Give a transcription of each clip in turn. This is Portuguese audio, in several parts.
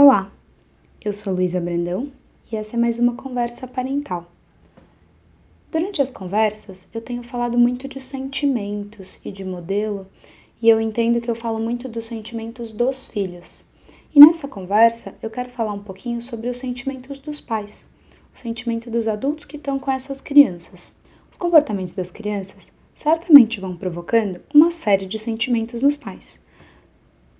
Olá, eu sou Luísa Brandão e essa é mais uma conversa parental. Durante as conversas, eu tenho falado muito de sentimentos e de modelo, e eu entendo que eu falo muito dos sentimentos dos filhos. E nessa conversa, eu quero falar um pouquinho sobre os sentimentos dos pais, o sentimento dos adultos que estão com essas crianças. Os comportamentos das crianças certamente vão provocando uma série de sentimentos nos pais.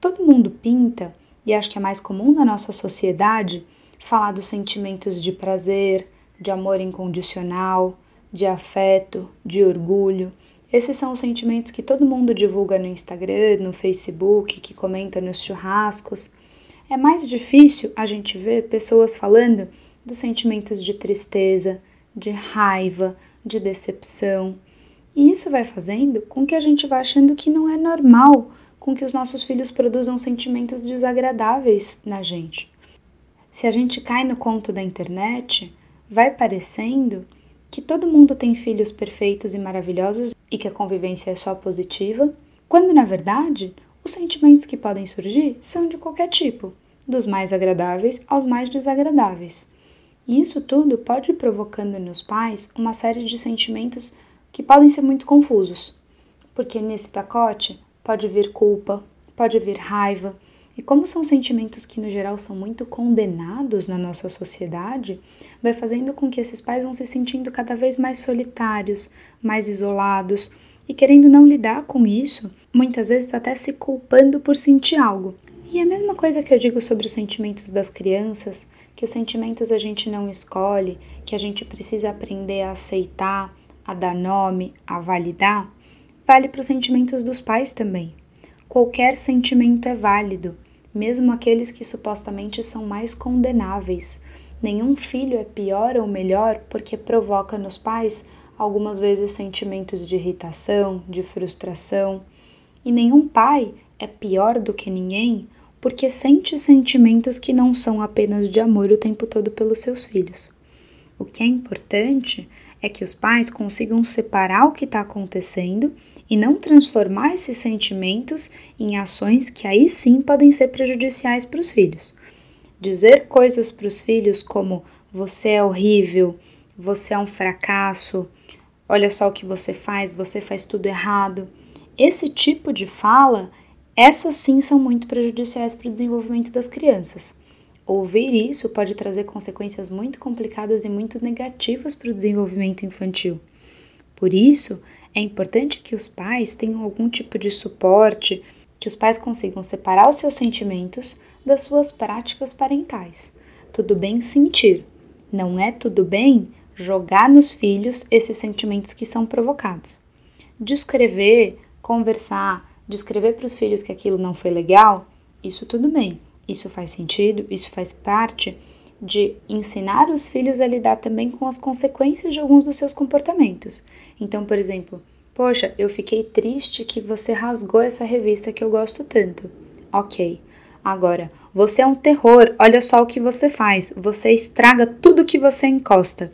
Todo mundo pinta e acho que é mais comum na nossa sociedade falar dos sentimentos de prazer, de amor incondicional, de afeto, de orgulho. Esses são os sentimentos que todo mundo divulga no Instagram, no Facebook, que comenta nos churrascos. É mais difícil a gente ver pessoas falando dos sentimentos de tristeza, de raiva, de decepção. E isso vai fazendo com que a gente vá achando que não é normal com que os nossos filhos produzam sentimentos desagradáveis na gente. Se a gente cai no conto da internet, vai parecendo que todo mundo tem filhos perfeitos e maravilhosos e que a convivência é só positiva, quando na verdade os sentimentos que podem surgir são de qualquer tipo, dos mais agradáveis aos mais desagradáveis. E isso tudo pode ir provocando nos pais uma série de sentimentos que podem ser muito confusos, porque nesse pacote pode vir culpa, pode vir raiva. E como são sentimentos que no geral são muito condenados na nossa sociedade, vai fazendo com que esses pais vão se sentindo cada vez mais solitários, mais isolados e querendo não lidar com isso, muitas vezes até se culpando por sentir algo. E a mesma coisa que eu digo sobre os sentimentos das crianças, que os sentimentos a gente não escolhe, que a gente precisa aprender a aceitar, a dar nome, a validar, vale para os sentimentos dos pais também. Qualquer sentimento é válido, mesmo aqueles que supostamente são mais condenáveis. Nenhum filho é pior ou melhor porque provoca nos pais algumas vezes sentimentos de irritação, de frustração. E nenhum pai é pior do que ninguém porque sente sentimentos que não são apenas de amor o tempo todo pelos seus filhos. O que é importante é que os pais consigam separar o que está acontecendo e não transformar esses sentimentos em ações que aí sim podem ser prejudiciais para os filhos. Dizer coisas para os filhos como você é horrível, você é um fracasso, olha só o que você faz, você faz tudo errado. Esse tipo de fala, essas sim são muito prejudiciais para o desenvolvimento das crianças. Ouvir isso pode trazer consequências muito complicadas e muito negativas para o desenvolvimento infantil. Por isso, é importante que os pais tenham algum tipo de suporte, que os pais consigam separar os seus sentimentos das suas práticas parentais. Tudo bem sentir, não é tudo bem jogar nos filhos esses sentimentos que são provocados. Descrever, conversar, descrever para os filhos que aquilo não foi legal, isso tudo bem. Isso faz sentido, isso faz parte de ensinar os filhos a lidar também com as consequências de alguns dos seus comportamentos. Então, por exemplo, poxa, eu fiquei triste que você rasgou essa revista que eu gosto tanto. Ok. Agora, você é um terror, olha só o que você faz. Você estraga tudo que você encosta.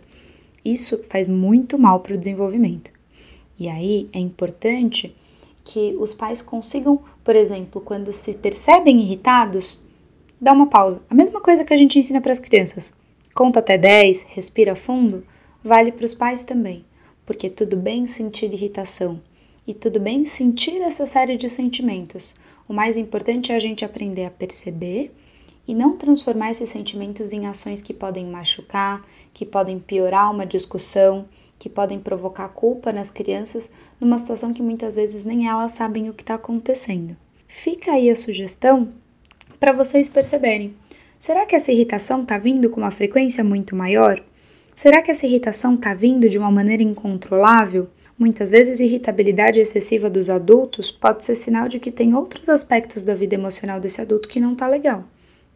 Isso faz muito mal para o desenvolvimento. E aí é importante que os pais consigam, por exemplo, quando se percebem irritados, dá uma pausa. A mesma coisa que a gente ensina para as crianças. Conta até 10, respira fundo, vale para os pais também, porque tudo bem sentir irritação e tudo bem sentir essa série de sentimentos. O mais importante é a gente aprender a perceber e não transformar esses sentimentos em ações que podem machucar, que podem piorar uma discussão, que podem provocar culpa nas crianças numa situação que muitas vezes nem elas sabem o que está acontecendo. Fica aí a sugestão para vocês perceberem. Será que essa irritação está vindo com uma frequência muito maior? Será que essa irritação está vindo de uma maneira incontrolável? Muitas vezes, irritabilidade excessiva dos adultos pode ser sinal de que tem outros aspectos da vida emocional desse adulto que não está legal.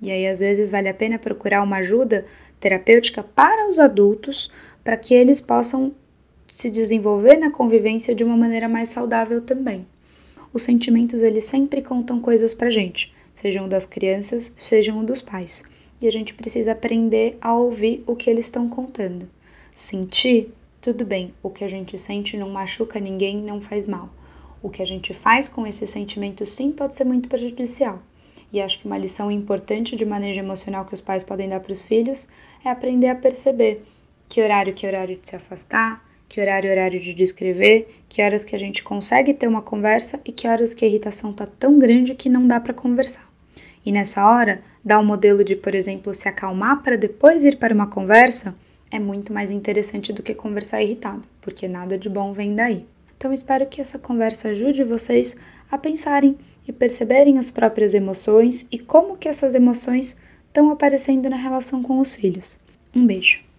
E aí, às vezes, vale a pena procurar uma ajuda terapêutica para os adultos para que eles possam se desenvolver na convivência de uma maneira mais saudável também. Os sentimentos, eles sempre contam coisas para gente sejam das crianças, sejam dos pais. E a gente precisa aprender a ouvir o que eles estão contando. Sentir, tudo bem, o que a gente sente não machuca ninguém, não faz mal. O que a gente faz com esse sentimento sim pode ser muito prejudicial. E acho que uma lição importante de manejo emocional que os pais podem dar para os filhos é aprender a perceber que horário que horário de se afastar, que horário horário de descrever, que horas que a gente consegue ter uma conversa e que horas que a irritação tá tão grande que não dá para conversar. E nessa hora, dar o um modelo de, por exemplo, se acalmar para depois ir para uma conversa é muito mais interessante do que conversar irritado, porque nada de bom vem daí. Então espero que essa conversa ajude vocês a pensarem e perceberem as próprias emoções e como que essas emoções estão aparecendo na relação com os filhos. Um beijo.